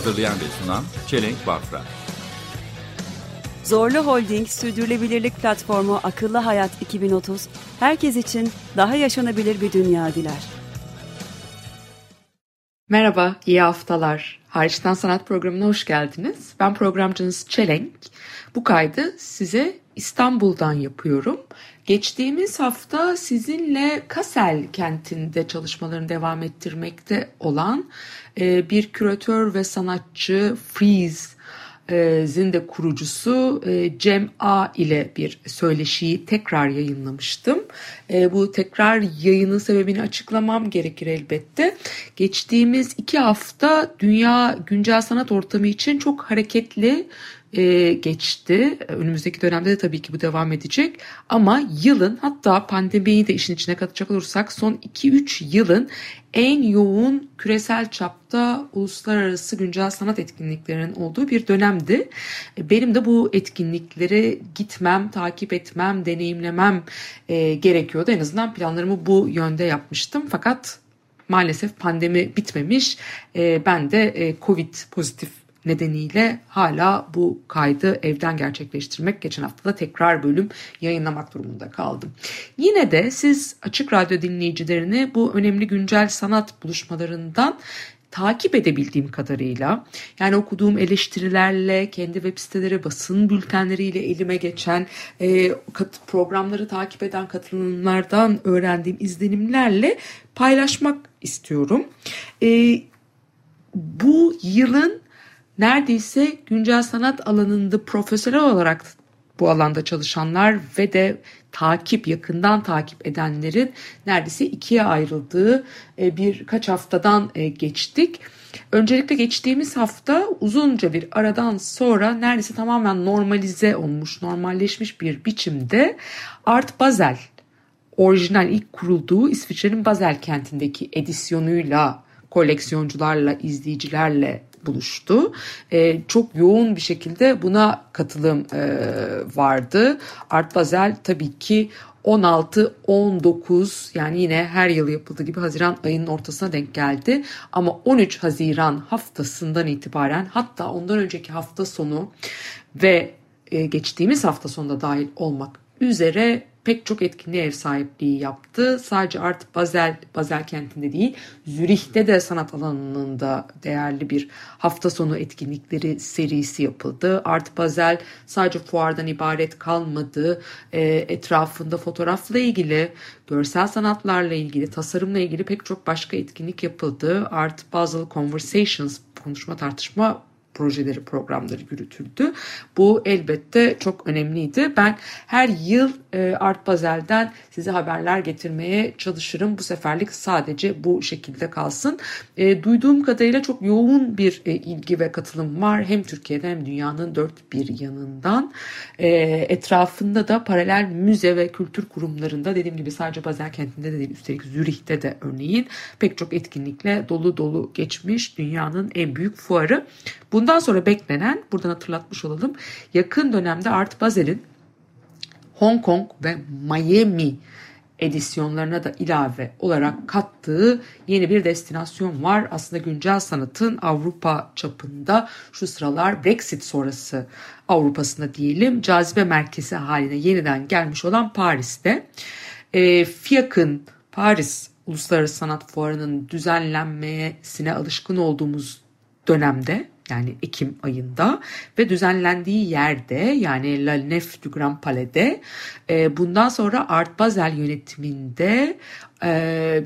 Hazırlayan ve sunan Çelenk Bafra Zorlu Holding Sürdürülebilirlik Platformu Akıllı Hayat 2030, herkes için daha yaşanabilir bir dünya diler. Merhaba, iyi haftalar. Hariçten Sanat programına hoş geldiniz. Ben programcınız Çelenk. Bu kaydı size İstanbul'dan yapıyorum. Geçtiğimiz hafta sizinle Kassel kentinde çalışmalarını devam ettirmekte olan e, bir küratör ve sanatçı Freeze Z'in de kurucusu e, Cem A ile bir söyleşiyi tekrar yayınlamıştım. E, bu tekrar yayının sebebini açıklamam gerekir elbette. Geçtiğimiz iki hafta dünya güncel sanat ortamı için çok hareketli e, geçti. Önümüzdeki dönemde de tabii ki bu devam edecek. Ama yılın hatta pandemiyi de işin içine katacak olursak son 2-3 yılın en yoğun küresel çapta uluslararası güncel sanat etkinliklerinin olduğu bir dönemdi. Benim de bu etkinliklere gitmem, takip etmem, deneyimlemem e, gerekiyordu. En azından planlarımı bu yönde yapmıştım. Fakat maalesef pandemi bitmemiş. E, ben de e, Covid pozitif nedeniyle hala bu kaydı evden gerçekleştirmek geçen hafta da tekrar bölüm yayınlamak durumunda kaldım. Yine de siz Açık Radyo dinleyicilerini bu önemli güncel sanat buluşmalarından takip edebildiğim kadarıyla yani okuduğum eleştirilerle kendi web siteleri basın bültenleriyle elime geçen e, programları takip eden katılımlardan öğrendiğim izlenimlerle paylaşmak istiyorum. E, bu yılın neredeyse güncel sanat alanında profesyonel olarak bu alanda çalışanlar ve de takip yakından takip edenlerin neredeyse ikiye ayrıldığı e, birkaç haftadan e, geçtik. Öncelikle geçtiğimiz hafta uzunca bir aradan sonra neredeyse tamamen normalize olmuş, normalleşmiş bir biçimde Art Basel orijinal ilk kurulduğu İsviçre'nin Basel kentindeki edisyonuyla koleksiyoncularla, izleyicilerle buluştu. E, çok yoğun bir şekilde buna katılım e, vardı. Art Basel tabii ki 16-19 yani yine her yıl yapıldığı gibi Haziran ayının ortasına denk geldi. Ama 13 Haziran haftasından itibaren hatta ondan önceki hafta sonu ve e, geçtiğimiz hafta sonunda dahil olmak üzere pek çok etkinliğe ev sahipliği yaptı. Sadece Art Basel, Basel kentinde değil, Zürih'te de sanat alanında değerli bir hafta sonu etkinlikleri serisi yapıldı. Art Basel sadece fuardan ibaret kalmadı. E, etrafında fotoğrafla ilgili, görsel sanatlarla ilgili, tasarımla ilgili pek çok başka etkinlik yapıldı. Art Basel Conversations konuşma tartışma projeleri, programları yürütüldü. Bu elbette çok önemliydi. Ben her yıl e, Art Basel'den size haberler getirmeye çalışırım. Bu seferlik sadece bu şekilde kalsın. E, duyduğum kadarıyla çok yoğun bir e, ilgi ve katılım var. Hem Türkiye'de hem dünyanın dört bir yanından. Etrafında da paralel müze ve kültür kurumlarında dediğim gibi sadece Basel kentinde de değil üstelik Zürih'te de örneğin pek çok etkinlikle dolu dolu geçmiş dünyanın en büyük fuarı. Bundan sonra beklenen, buradan hatırlatmış olalım, yakın dönemde Art Basel'in Hong Kong ve Miami edisyonlarına da ilave olarak kattığı yeni bir destinasyon var. Aslında güncel sanatın Avrupa çapında şu sıralar Brexit sonrası Avrupa'sında diyelim cazibe merkezi haline yeniden gelmiş olan Paris'te. E, FIAC'ın Paris Uluslararası Sanat Fuarı'nın düzenlenmesine alışkın olduğumuz dönemde yani Ekim ayında ve düzenlendiği yerde yani La Nef du Grand Palais'de e, bundan sonra Art Basel yönetiminde e,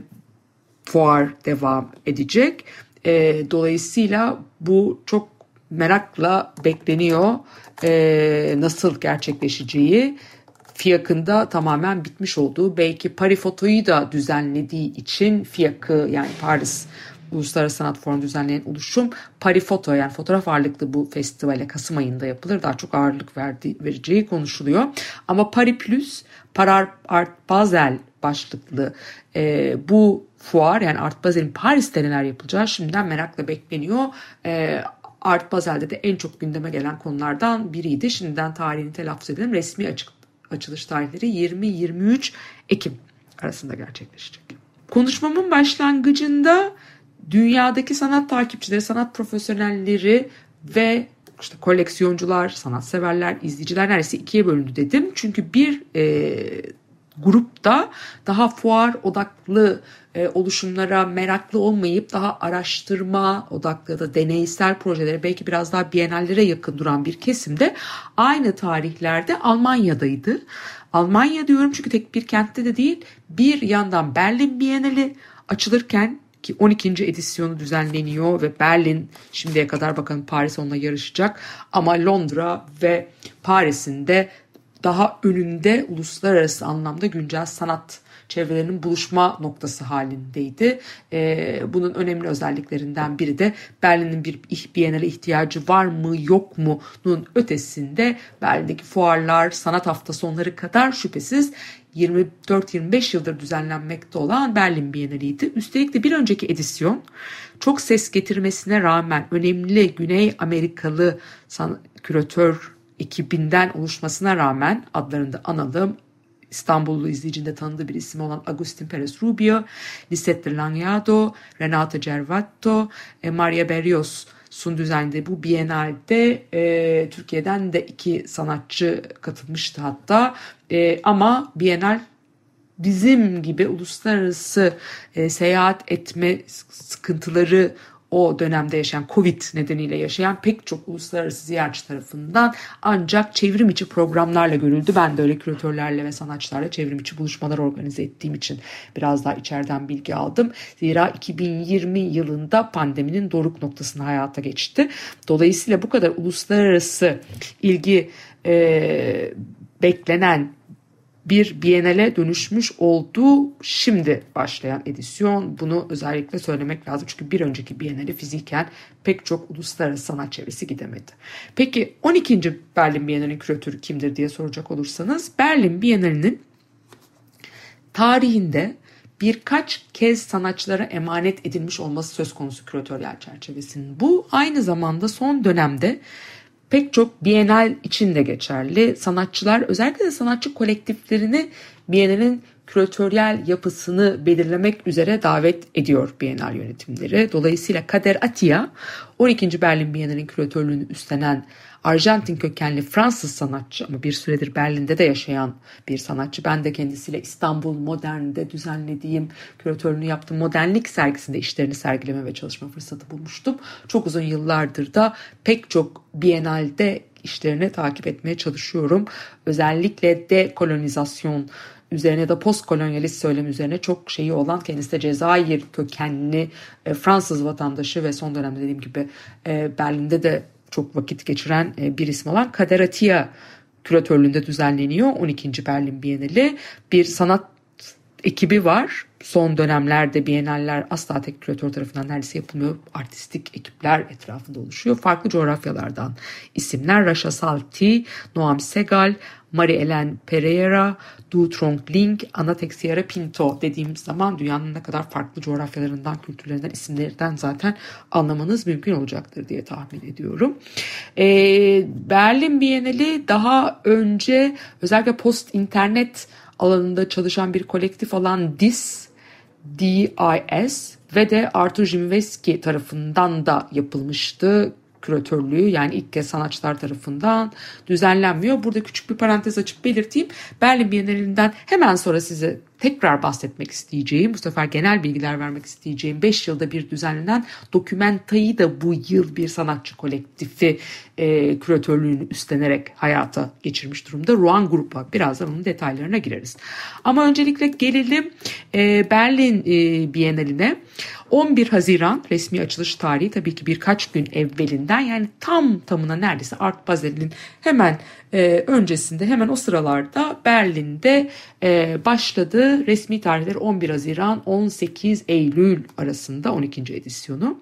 fuar devam edecek. E, dolayısıyla bu çok merakla bekleniyor e, nasıl gerçekleşeceği. FİAK'ın tamamen bitmiş olduğu belki Paris Foto'yu da düzenlediği için FİAK'ı yani Paris Uluslararası Sanat Forumu düzenleyen oluşum Parifoto yani fotoğraf ağırlıklı bu festivale Kasım ayında yapılır. Daha çok ağırlık verdiği, vereceği konuşuluyor. Ama Pari Plus, Parar Art Basel başlıklı e, bu fuar yani Art Basel'in Paris'te neler yapacağı şimdiden merakla bekleniyor. E, Art Basel'de de en çok gündeme gelen konulardan biriydi. Şimdiden tarihini telaffuz edelim. Resmi açık, açılış tarihleri 20-23 Ekim arasında gerçekleşecek. Konuşmamın başlangıcında dünyadaki sanat takipçileri, sanat profesyonelleri ve işte koleksiyoncular, sanatseverler, izleyiciler neredeyse ikiye bölündü dedim. Çünkü bir e, grupta daha fuar odaklı e, oluşumlara meraklı olmayıp daha araştırma odaklı ya da deneysel projelere belki biraz daha bienallere yakın duran bir kesimde aynı tarihlerde Almanya'daydı. Almanya diyorum çünkü tek bir kentte de değil bir yandan Berlin Bienali açılırken ki 12. edisyonu düzenleniyor ve Berlin şimdiye kadar bakalım Paris onunla yarışacak ama Londra ve Paris'in de daha önünde uluslararası anlamda güncel sanat çevrelerinin buluşma noktası halindeydi. Ee, bunun önemli özelliklerinden biri de Berlin'in bir Biennale ihtiyacı var mı yok mu'nun ötesinde Berlin'deki fuarlar, sanat hafta sonları kadar şüphesiz 24-25 yıldır düzenlenmekte olan Berlin Bienaliydi. Üstelik de bir önceki edisyon çok ses getirmesine rağmen önemli Güney Amerikalı san- küratör ekibinden oluşmasına rağmen adlarını da analım. İstanbullu izleyicinde tanıdığı bir isim olan Agustin Perez Rubio, Lisette Langiado, Renato Cervato, e, Maria Berrios sun düzenlediği bu Biennale'de e, Türkiye'den de iki sanatçı katılmıştı hatta. E, ama Biennale bizim gibi uluslararası e, seyahat etme sıkıntıları o dönemde yaşayan Covid nedeniyle yaşayan pek çok uluslararası ziyaretçi tarafından ancak çevrim içi programlarla görüldü. Ben de öyle küratörlerle ve sanatçılarla çevrim içi buluşmalar organize ettiğim için biraz daha içeriden bilgi aldım. Zira 2020 yılında pandeminin doruk noktasına hayata geçti. Dolayısıyla bu kadar uluslararası ilgi e, beklenen bir Biennale dönüşmüş olduğu şimdi başlayan edisyon. Bunu özellikle söylemek lazım çünkü bir önceki Biennale fiziken pek çok uluslararası sanat çevresi gidemedi. Peki 12. Berlin Biennale'nin küratörü kimdir diye soracak olursanız Berlin Biennale'nin tarihinde birkaç kez sanatçılara emanet edilmiş olması söz konusu küratörler çerçevesinin. Bu aynı zamanda son dönemde pek çok Bienal için de geçerli. Sanatçılar özellikle de sanatçı kolektiflerini Bienal'in küratöryel yapısını belirlemek üzere davet ediyor Bienal yönetimleri. Dolayısıyla Kader Atia 12. Berlin Bienal'in küratörlüğünü üstlenen Arjantin kökenli Fransız sanatçı ama bir süredir Berlin'de de yaşayan bir sanatçı. Ben de kendisiyle İstanbul Modern'de düzenlediğim küratörlüğünü yaptığım modernlik sergisinde işlerini sergileme ve çalışma fırsatı bulmuştum. Çok uzun yıllardır da pek çok Biennale'de işlerini takip etmeye çalışıyorum. Özellikle dekolonizasyon üzerine de postkolonyalist söylem üzerine çok şeyi olan kendisi de Cezayir kökenli e, Fransız vatandaşı ve son dönemde dediğim gibi e, Berlin'de de çok vakit geçiren e, bir isim olan Kader Atia küratörlüğünde düzenleniyor 12. Berlin Bienali. Bir sanat ekibi var. Son dönemlerde Biennaller asla tek küratör tarafından neredeyse yapılmıyor. Artistik ekipler etrafında oluşuyor. Farklı coğrafyalardan isimler. Rasha Salti, Noam Segal, Marie-Hélène Pereira, Du Trong Ling, Ana Texiera Pinto dediğimiz zaman dünyanın ne kadar farklı coğrafyalarından, kültürlerinden, isimlerinden zaten anlamanız mümkün olacaktır diye tahmin ediyorum. Ee, Berlin Bienali daha önce özellikle post internet alanında çalışan bir kolektif olan DIS, DIS ve de Artur Jimveski tarafından da yapılmıştı küratörlüğü yani ilk kez sanatçılar tarafından düzenlenmiyor. Burada küçük bir parantez açıp belirteyim. Berlin Bienalinden hemen sonra size tekrar bahsetmek isteyeceğim, bu sefer genel bilgiler vermek isteyeceğim 5 yılda bir düzenlenen Dokumenta'yı da bu yıl bir sanatçı kolektifi e, küratörlüğünü üstlenerek hayata geçirmiş durumda. Ruan Grup'a birazdan onun detaylarına gireriz. Ama öncelikle gelelim e, Berlin e, Biennaline. 11 Haziran resmi açılış tarihi tabii ki birkaç gün evvelinden yani tam tamına neredeyse Art Basel'in hemen e, öncesinde hemen o sıralarda Berlin'de e, başladı. Resmi tarihleri 11 Haziran 18 Eylül arasında 12. edisyonu.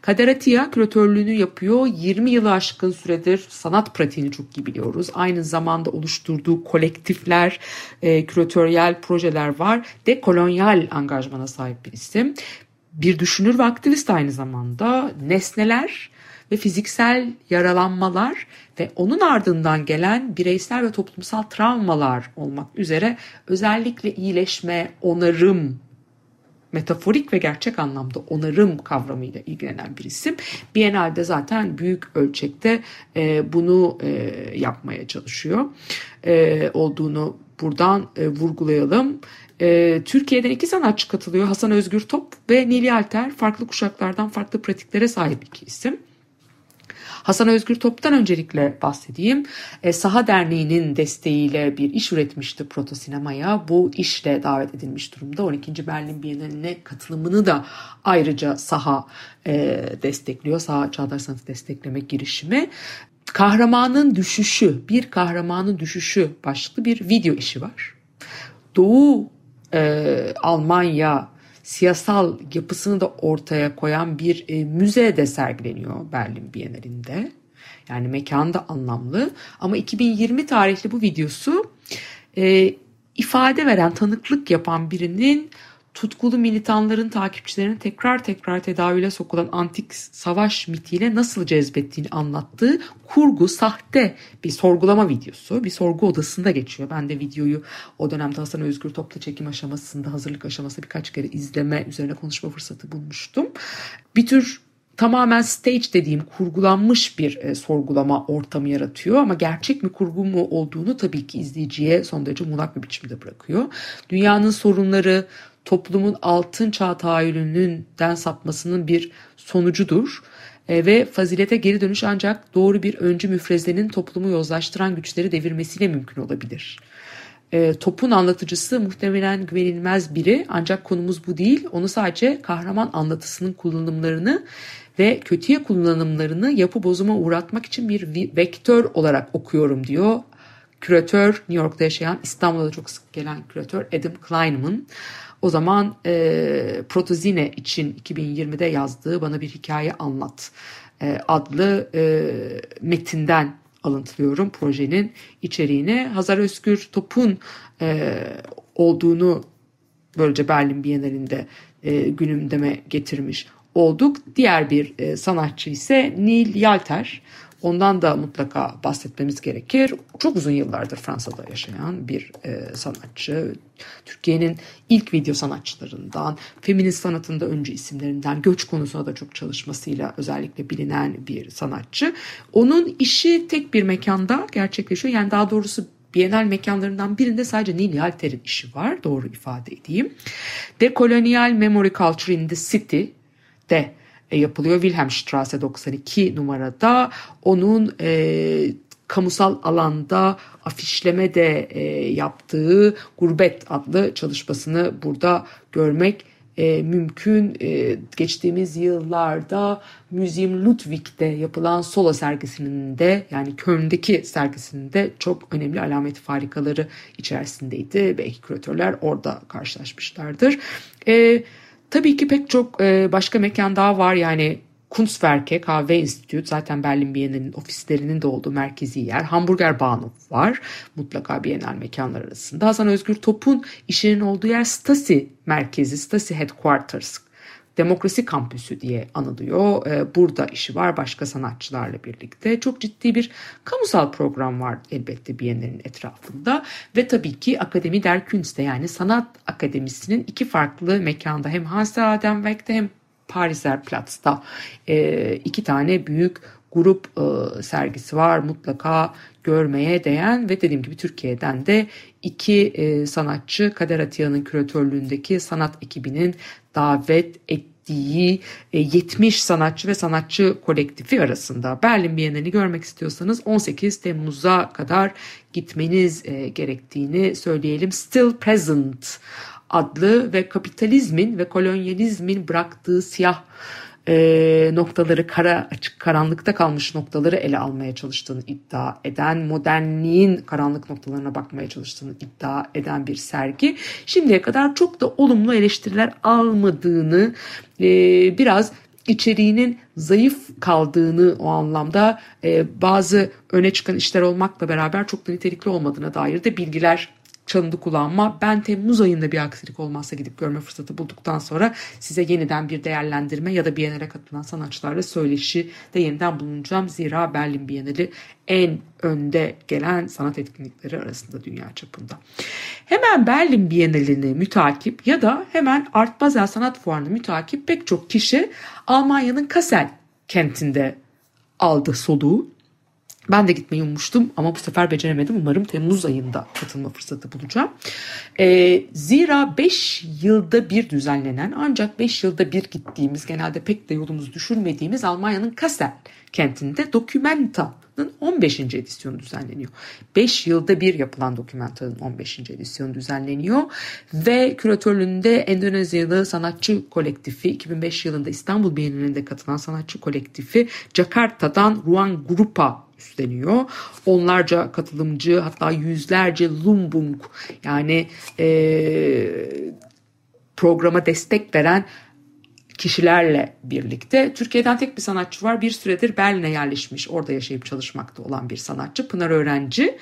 Kader Atiye küratörlüğünü yapıyor. 20 yılı aşkın süredir sanat pratiğini çok iyi biliyoruz. Aynı zamanda oluşturduğu kolektifler, e, küratöryel projeler var. Dekolonyal angajmana sahip bir isim. Bir düşünür ve aktivist aynı zamanda. Nesneler ve fiziksel yaralanmalar ve onun ardından gelen bireysel ve toplumsal travmalar olmak üzere özellikle iyileşme, onarım, metaforik ve gerçek anlamda onarım kavramıyla ilgilenen bir isim. Biennale'de zaten büyük ölçekte e, bunu e, yapmaya çalışıyor e, olduğunu buradan e, vurgulayalım. E, Türkiye'den iki sanatçı katılıyor. Hasan Özgür Top ve Nili Alter farklı kuşaklardan farklı pratiklere sahip iki isim. Hasan Özgür Top'tan öncelikle bahsedeyim. E, Saha Derneği'nin desteğiyle bir iş üretmişti Proto Sinema'ya. Bu işle davet edilmiş durumda. 12. Berlin Bienali'ne katılımını da ayrıca Saha e, destekliyor. Saha Çağdaş Sanatı Destekleme girişimi. Kahramanın düşüşü, bir kahramanın düşüşü başlıklı bir video işi var. Doğu e, Almanya siyasal yapısını da ortaya koyan bir e, müze de sergileniyor Berlin Bienalinde. Yani mekan da anlamlı ama 2020 tarihli bu videosu e, ifade veren, tanıklık yapan birinin tutkulu militanların takipçilerinin tekrar tekrar tedavüle sokulan antik savaş mitiyle nasıl cezbettiğini anlattığı kurgu, sahte bir sorgulama videosu. Bir sorgu odasında geçiyor. Ben de videoyu o dönemde Hasan Özgür Top'ta çekim aşamasında, hazırlık aşamasında birkaç kere izleme, üzerine konuşma fırsatı bulmuştum. Bir tür tamamen stage dediğim kurgulanmış bir e, sorgulama ortamı yaratıyor ama gerçek mi kurgu mu olduğunu tabii ki izleyiciye son derece muğlak bir biçimde bırakıyor. Dünyanın sorunları, toplumun altın çağ tahayyülünün sapmasının bir sonucudur. E, ve fazilete geri dönüş ancak doğru bir öncü müfrezenin toplumu yozlaştıran güçleri devirmesiyle mümkün olabilir. E, topun anlatıcısı muhtemelen güvenilmez biri ancak konumuz bu değil. Onu sadece kahraman anlatısının kullanımlarını ve kötüye kullanımlarını yapı bozuma uğratmak için bir vektör olarak okuyorum diyor. Küratör New York'ta yaşayan İstanbul'da çok sık gelen küratör Adam Kleinman. O zaman e, Protozine için 2020'de yazdığı Bana Bir Hikaye Anlat e, adlı e, metinden alıntılıyorum projenin içeriğine. Hazar Özgür Top'un e, olduğunu böylece Berlin Bienalinde e, günümdeme getirmiş olduk. Diğer bir e, sanatçı ise Neil Yalter. Ondan da mutlaka bahsetmemiz gerekir. Çok uzun yıllardır Fransa'da yaşayan bir e, sanatçı. Türkiye'nin ilk video sanatçılarından, feminist sanatında öncü isimlerinden, göç konusunda da çok çalışmasıyla özellikle bilinen bir sanatçı. Onun işi tek bir mekanda gerçekleşiyor. Yani daha doğrusu Bienal mekanlarından birinde sadece Neil Halter'in işi var. Doğru ifade edeyim. Decolonial Memory Culture in the City de yapılıyor. Wilhelmstrasse 92 numarada onun e, kamusal alanda afişleme de e, yaptığı Gurbet adlı çalışmasını burada görmek e, mümkün. E, geçtiğimiz yıllarda Museum Ludwig'de yapılan solo sergisinin de yani Köln'deki sergisinin de çok önemli alamet farikaları içerisindeydi. Belki küratörler orada karşılaşmışlardır. E, Tabii ki pek çok e, başka mekan daha var yani Kunstwerke Kahve Enstitüt zaten Berlin Bienalinin ofislerinin de olduğu merkezi yer. Hamburger Bahnhof var mutlaka Bienal mekanlar arasında. Hasan Özgür Top'un işinin olduğu yer Stasi merkezi, Stasi Headquarters Demokrasi Kampüsü diye anılıyor. Ee, burada işi var başka sanatçılarla birlikte. Çok ciddi bir kamusal program var elbette Biennale'nin etrafında. Ve tabii ki Akademi der Künste yani Sanat Akademisi'nin iki farklı mekanda hem Hansa Adenweg'de hem Pariser Platz'ta e, iki tane büyük grup e, sergisi var mutlaka görmeye değen ve dediğim gibi Türkiye'den de iki e, sanatçı Kader Atiya'nın küratörlüğündeki sanat ekibinin davet ettiği e, 70 sanatçı ve sanatçı kolektifi arasında Berlin Bienalini görmek istiyorsanız 18 Temmuz'a kadar gitmeniz e, gerektiğini söyleyelim. Still Present adlı ve kapitalizmin ve kolonyalizmin bıraktığı siyah e, noktaları kara açık karanlıkta kalmış noktaları ele almaya çalıştığını iddia eden modernliğin karanlık noktalarına bakmaya çalıştığını iddia eden bir sergi. Şimdiye kadar çok da olumlu eleştiriler almadığını e, biraz içeriğinin zayıf kaldığını o anlamda e, bazı öne çıkan işler olmakla beraber çok da nitelikli olmadığına dair de bilgiler çalındı kulağıma. Ben Temmuz ayında bir aksilik olmazsa gidip görme fırsatı bulduktan sonra size yeniden bir değerlendirme ya da Biennale katılan sanatçılarla söyleşi de yeniden bulunacağım. Zira Berlin Biennale en önde gelen sanat etkinlikleri arasında dünya çapında. Hemen Berlin Biennale'ni mütakip ya da hemen Art Basel Sanat Fuarı'nı mütakip pek çok kişi Almanya'nın Kassel kentinde aldı soluğu. Ben de gitmeyi ummuştum ama bu sefer beceremedim. Umarım Temmuz ayında katılma fırsatı bulacağım. Ee, zira 5 yılda bir düzenlenen ancak 5 yılda bir gittiğimiz genelde pek de yolumuz düşürmediğimiz Almanya'nın Kassel kentinde Dokumenta'nın 15. edisyonu düzenleniyor. 5 yılda bir yapılan Dokumenta'nın 15. edisyonu düzenleniyor ve küratörlüğünde Endonezyalı sanatçı kolektifi 2005 yılında İstanbul Bienalinde katılan sanatçı kolektifi Jakarta'dan Ruang Grupa üstleniyor. Onlarca katılımcı hatta yüzlerce lumbung yani e, programa destek veren kişilerle birlikte Türkiye'den tek bir sanatçı var. Bir süredir Berlin'e yerleşmiş, orada yaşayıp çalışmakta olan bir sanatçı Pınar Öğrenci.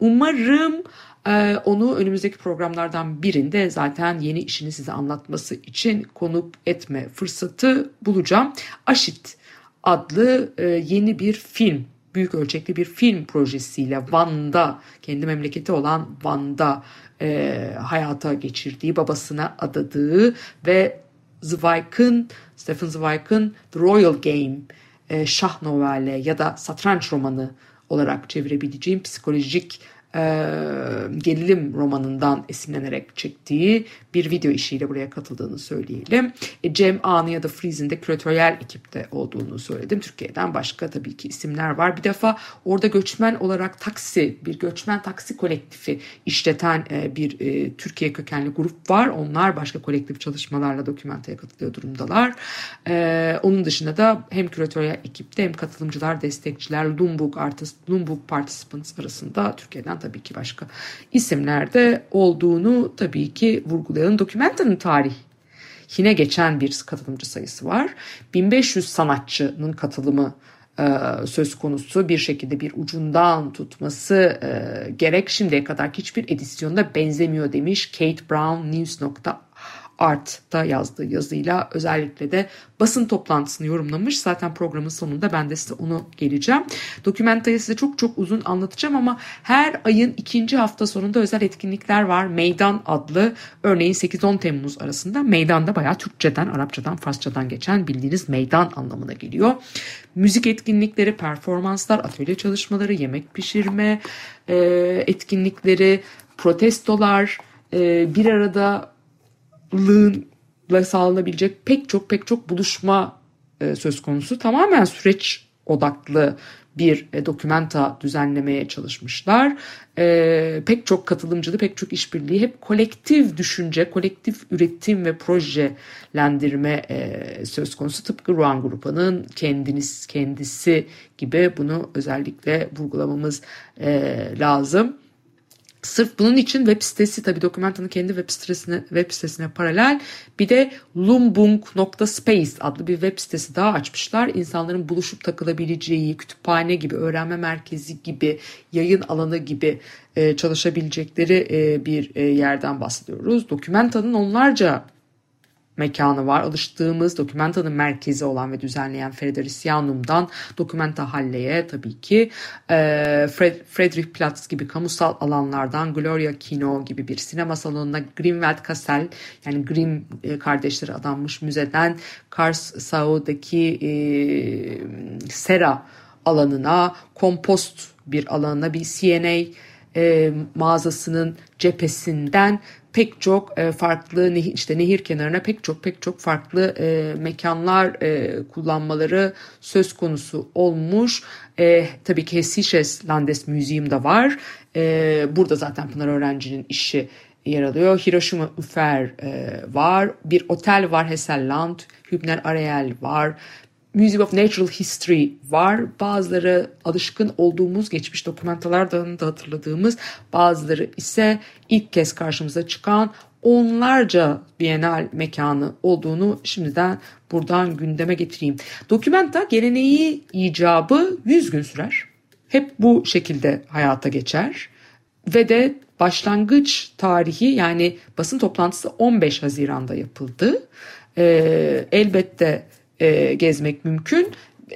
Umarım e, onu önümüzdeki programlardan birinde zaten yeni işini size anlatması için konuk etme fırsatı bulacağım. Aşit adlı e, yeni bir film büyük ölçekli bir film projesiyle Van'da kendi memleketi olan Van'da e, hayata geçirdiği babasına adadığı ve Zweig'ın Stephen Zweig'ın The Royal Game e, şah novelle ya da satranç romanı olarak çevirebileceğim psikolojik e, gerilim romanından esinlenerek çektiği bir video işiyle buraya katıldığını söyleyelim. E, Cem Anı ya da Freeze'in de küratöryel ekipte olduğunu söyledim. Türkiye'den başka tabii ki isimler var. Bir defa orada göçmen olarak taksi, bir göçmen taksi kolektifi işleten e, bir e, Türkiye kökenli grup var. Onlar başka kolektif çalışmalarla dokümantaya katılıyor durumdalar. E, onun dışında da hem küratöryel ekipte hem katılımcılar, destekçiler, Lumbuk Artist, Lumbuk Participants arasında Türkiye'den tabii ki başka isimlerde olduğunu tabii ki vurgulayalım. Dokumentanın tarih yine geçen bir katılımcı sayısı var. 1500 sanatçının katılımı e, söz konusu bir şekilde bir ucundan tutması e, gerek şimdiye kadar hiçbir edisyonda benzemiyor demiş Kate Brown News.com Art'ta yazdığı yazıyla özellikle de basın toplantısını yorumlamış. Zaten programın sonunda ben de size onu geleceğim. Dokumentayı size çok çok uzun anlatacağım ama her ayın ikinci hafta sonunda özel etkinlikler var. Meydan adlı örneğin 8-10 Temmuz arasında meydanda bayağı Türkçeden, Arapçadan, Farsçadan geçen bildiğiniz meydan anlamına geliyor. Müzik etkinlikleri, performanslar, atölye çalışmaları, yemek pişirme e, etkinlikleri, protestolar, e, bir arada lığınla sağlanabilecek pek çok pek çok buluşma e, söz konusu. Tamamen süreç odaklı bir e, dokumenta düzenlemeye çalışmışlar. E, pek çok katılımcılı, pek çok işbirliği hep kolektif düşünce, kolektif üretim ve projelendirme e, söz konusu. Tıpkı Ruan Grupa'nın kendiniz kendisi gibi bunu özellikle vurgulamamız e, lazım. Sırf bunun için web sitesi tabii Dokumenta'nın kendi web sitesine, web sitesine paralel bir de lumbung.space adlı bir web sitesi daha açmışlar. İnsanların buluşup takılabileceği kütüphane gibi, öğrenme merkezi gibi, yayın alanı gibi e, çalışabilecekleri e, bir e, yerden bahsediyoruz. Dokumenta'nın onlarca mekanı var. Alıştığımız Dokumenta'nın merkezi olan ve düzenleyen Frederiциanum'dan Dokumenta Halle'ye tabii ki e, Fred, Friedrich Platz gibi kamusal alanlardan Gloria Kino gibi bir sinema salonuna Grimwald Kassel yani Grimm e, kardeşleri adanmış müzeden Karlsruhe'daki e, Sera alanına, kompost bir alana, bir CNA e, mağazasının cephesinden pek çok e, farklı işte nehir kenarına pek çok pek çok farklı e, mekanlar e, kullanmaları söz konusu olmuş. E, tabii ki Hessisches Landesmuseum da var. E, burada zaten Pınar Öğrenci'nin işi yer alıyor. Hiroshima Ufer e, var. Bir otel var Hesselland. Hübner Ariel var. Museum of Natural History var. Bazıları alışkın olduğumuz geçmiş dokümantalardan da hatırladığımız bazıları ise ilk kez karşımıza çıkan onlarca bienal mekanı olduğunu şimdiden buradan gündeme getireyim. Dokümenta geleneği icabı 100 gün sürer. Hep bu şekilde hayata geçer ve de başlangıç tarihi yani basın toplantısı 15 Haziran'da yapıldı. Ee, elbette e, gezmek mümkün.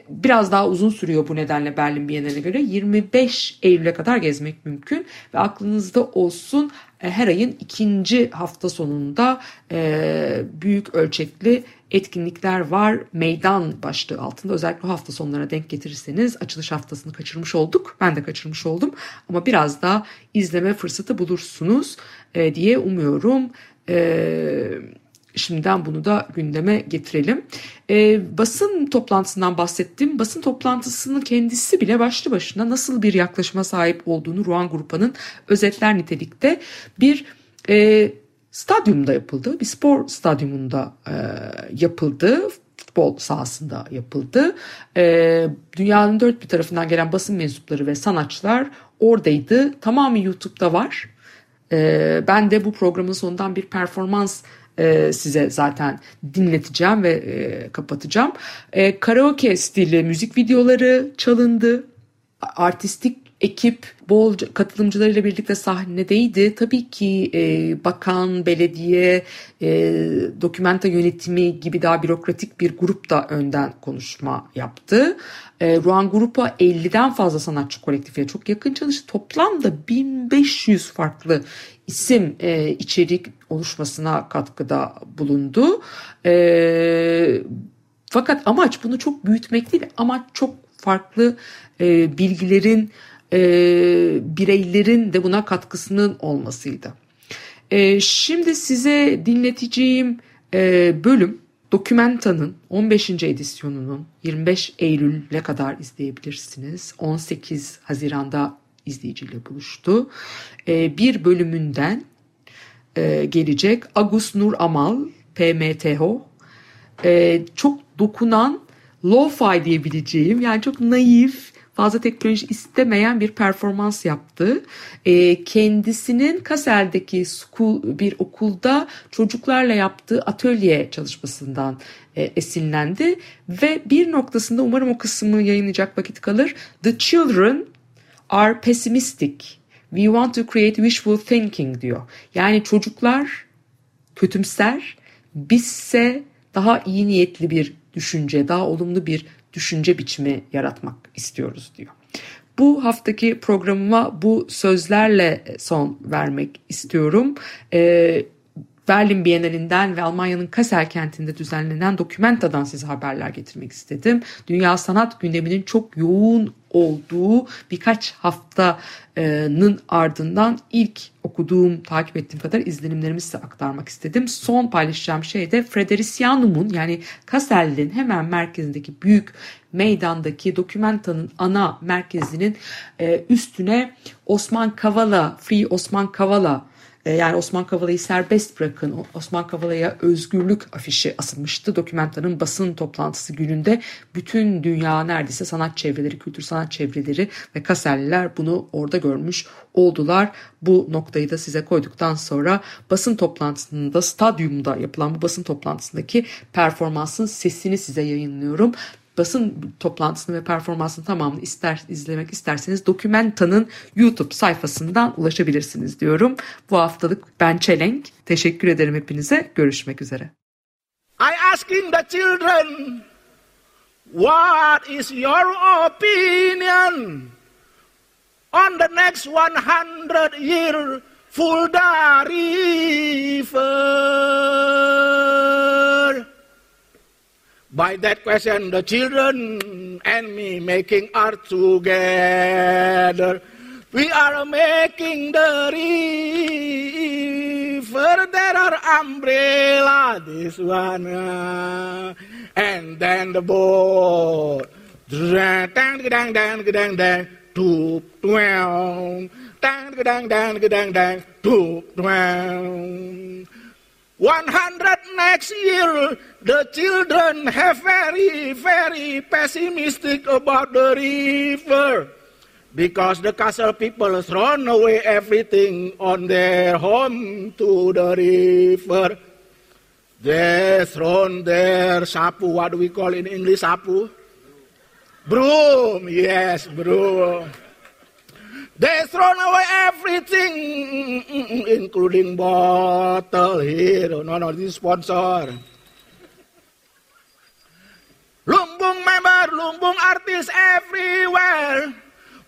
Biraz daha uzun sürüyor bu nedenle Berlin Bienali'ne göre. 25 Eylül'e kadar gezmek mümkün ve aklınızda olsun e, her ayın ikinci hafta sonunda e, büyük ölçekli etkinlikler var. Meydan başlığı altında özellikle hafta sonlarına denk getirirseniz açılış haftasını kaçırmış olduk. Ben de kaçırmış oldum ama biraz daha izleme fırsatı bulursunuz e, diye umuyorum. Evet Şimdiden bunu da gündeme getirelim. E, basın toplantısından bahsettim. Basın toplantısının kendisi bile başlı başına nasıl bir yaklaşıma sahip olduğunu Ruan Grupa'nın özetler nitelikte bir e, stadyumda yapıldı. Bir spor stadyumunda e, yapıldı futbol sahasında yapıldı. E, dünyanın dört bir tarafından gelen basın mensupları ve sanatçılar oradaydı. Tamamı YouTube'da var. E, ben de bu programın sonundan bir performans e, size zaten dinleteceğim ve e, kapatacağım. E, karaoke stili müzik videoları çalındı. Artistik ekip bol katılımcılarıyla birlikte sahnedeydi. Tabii ki e, bakan, belediye, e, dokümenta yönetimi gibi daha bürokratik bir grup da önden konuşma yaptı. E, Ruan Grupa 50'den fazla sanatçı kolektifiyle çok yakın çalıştı. Toplamda 1500 farklı isim e, içerik oluşmasına katkıda bulundu. E, fakat amaç bunu çok büyütmek değil. Amaç çok farklı e, bilgilerin, e, bireylerin de buna katkısının olmasıydı. E, şimdi size dinleteceğim e, bölüm Dokumenta'nın 15. edisyonunun 25 Eylül'e kadar izleyebilirsiniz. 18 Haziran'da izleyiciyle buluştu. E, bir bölümünden e, gelecek Agus Nur Amal PMTHO e, çok dokunan lo-fi diyebileceğim yani çok naif fazla teknoloji istemeyen bir performans yaptı. E, kendisinin Kasel'deki school, bir okulda çocuklarla yaptığı atölye çalışmasından e, esinlendi ve bir noktasında umarım o kısmı yayınlayacak vakit kalır. The children are pessimistic. We want to create wishful thinking diyor. Yani çocuklar kötümser, bizse daha iyi niyetli bir düşünce, daha olumlu bir düşünce biçimi yaratmak istiyoruz diyor. Bu haftaki programıma bu sözlerle son vermek istiyorum. Ee, Berlin Bienalinden ve Almanya'nın Kassel kentinde düzenlenen Dokumenta'dan size haberler getirmek istedim. Dünya sanat gündeminin çok yoğun olduğu birkaç haftanın ardından ilk okuduğum, takip ettiğim kadar izlenimlerimi size aktarmak istedim. Son paylaşacağım şey de Fredericianum'un yani Kassel'in hemen merkezindeki büyük meydandaki Dokumenta'nın ana merkezinin üstüne Osman Kavala, Free Osman Kavala e, yani Osman Kavala'yı serbest bırakın, Osman Kavala'ya özgürlük afişi asılmıştı. Dokumentanın basın toplantısı gününde bütün dünya neredeyse sanat çevreleri, kültür sanat çevreleri ve Kaselliler bunu orada görmüş oldular. Bu noktayı da size koyduktan sonra basın toplantısında stadyumda yapılan bu basın toplantısındaki performansın sesini size yayınlıyorum basın toplantısını ve performansını tamamını ister, izlemek isterseniz Dokumenta'nın YouTube sayfasından ulaşabilirsiniz diyorum. Bu haftalık ben Çelenk. Teşekkür ederim hepinize. Görüşmek üzere. I asking the children, what is your opinion on the next 100 year Fulda River? By that question, the children and me making art together. We are making the river. There are umbrella, this one, uh, and then the boat. Dang, dang, dang, dang, dang, toop, twang. Dang, dang, dang, dang, dang, toop, twang. 100 next year, the children have very, very pessimistic about the river because the castle people thrown away everything on their home to the river. They thrown their sapu, what do we call in English sapu? Broom, yes, broom. They thrown away everything, including bottle here. No, no, this is sponsor. Lumbung member, Lumbung artists everywhere.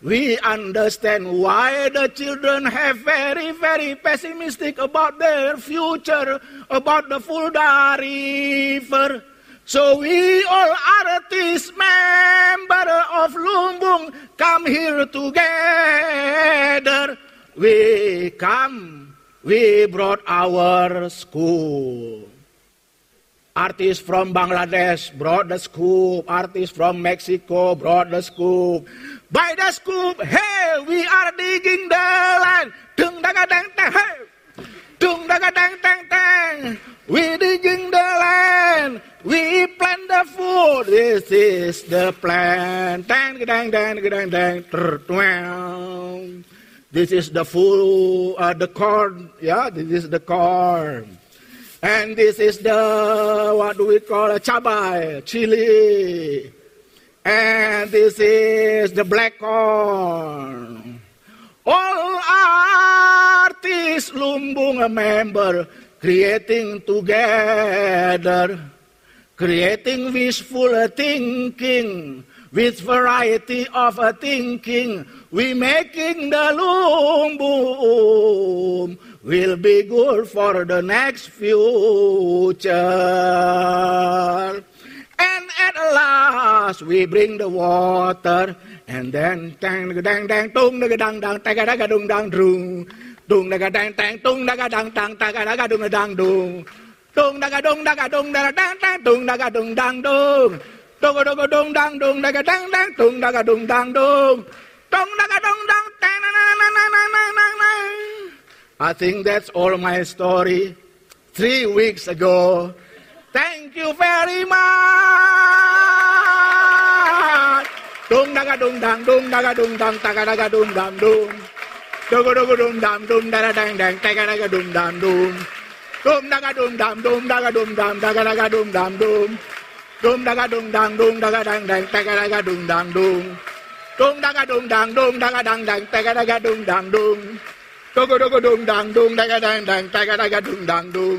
We understand why the children have very, very pessimistic about their future, about the Fulda River. So we all artists, member of Lumbung, come here together. We come, we brought our school. Artists from Bangladesh brought the scoop. Artists from Mexico brought the scoop. By the scoop, hey, we are digging the land. Dung daga dang dang, hey. Dung daga dang dang dang. We digging the land. We food. This is the plan. Dang dang dang dang dang. This is the full, uh, the corn. Yeah, this is the corn. And this is the, what do we call it? Chabai, chili. And this is the black corn. All artists, Lumbung a member, creating together, creating wishful thinking, with variety of thinking, we making the Lumbung will be good for the next future. And at last we bring the water, and then dang dang dang tung dang dang dang dang dang dang dung dung dang dang dang tung dang dang dang dang dang dung dang dung dung dang dung dang dung dang dang dang dung dang dung dang dung dung dung dung dang dung dang dang dang dung dang dung dang dung dung dang dung dang dang na na na na na na na I think that's all my story. Three weeks ago. Thank you very much. Dung daga dung dang dung daga dung dang taga daga dung dang dung. Dogo dogo dung dam dung daga dang dang taga daga dung dam dung. Dum daga dum dam dum daga dum dam daga daga dum dam dum. Dum daga dum dam dum daga dang dang daga daga dum dam dum. Dum daga dum dam dum daga dang dang daga daga dum dam dum. Dogo dogo dum dang dum daga dang dang daga daga dum dam dum.